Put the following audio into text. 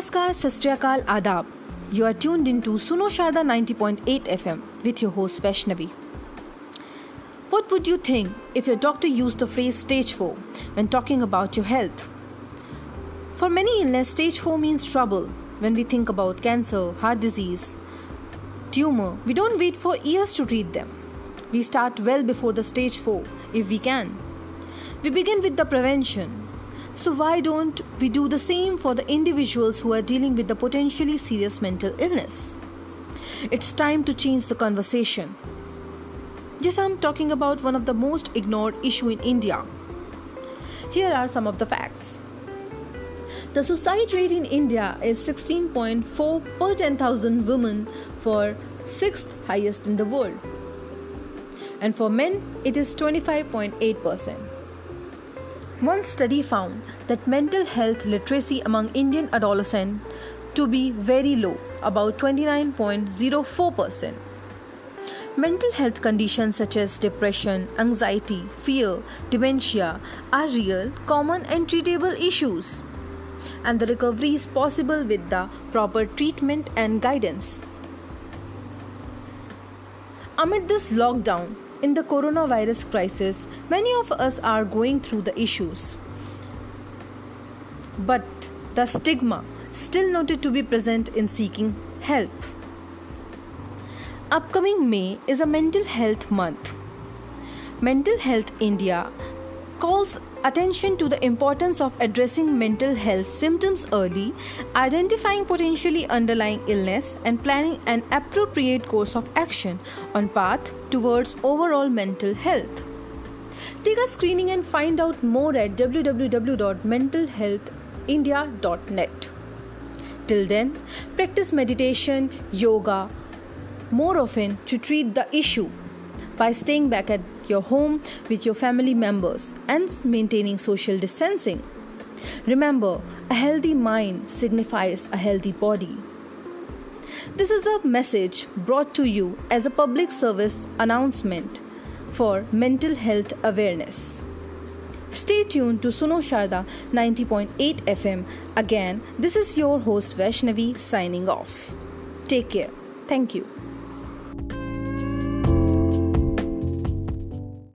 Namaskar, Sastriyakal, Adab. You are tuned into Suno Sharda 90.8 FM with your host Vaishnavi. What would you think if your doctor used the phrase stage 4 when talking about your health? For many illness, stage 4 means trouble. When we think about cancer, heart disease, tumor, we don't wait for years to treat them. We start well before the stage 4 if we can. We begin with the prevention. So, why don't we do the same for the individuals who are dealing with the potentially serious mental illness? It's time to change the conversation. Yes, I'm talking about one of the most ignored issue in India. Here are some of the facts. The suicide rate in India is 16.4 per 10,000 women for sixth highest in the world. And for men, it is 25.8%. One study found that mental health literacy among Indian adolescents to be very low, about 29.04%. Mental health conditions such as depression, anxiety, fear, dementia are real, common, and treatable issues. And the recovery is possible with the proper treatment and guidance. Amid this lockdown, in the coronavirus crisis, many of us are going through the issues. But the stigma still noted to be present in seeking help. Upcoming May is a mental health month. Mental Health India calls attention to the importance of addressing mental health symptoms early, identifying potentially underlying illness, and planning an appropriate course of action on path towards overall mental health. Take a screening and find out more at www.mentalhealthindia.net. Till then, practice meditation, yoga more often to treat the issue by staying back at your home with your family members and maintaining social distancing. Remember, a healthy mind signifies a healthy body. This is a message brought to you as a public service announcement for mental health awareness. Stay tuned to Suno Sharda 90.8 FM. Again, this is your host Vaishnavi signing off. Take care. Thank you.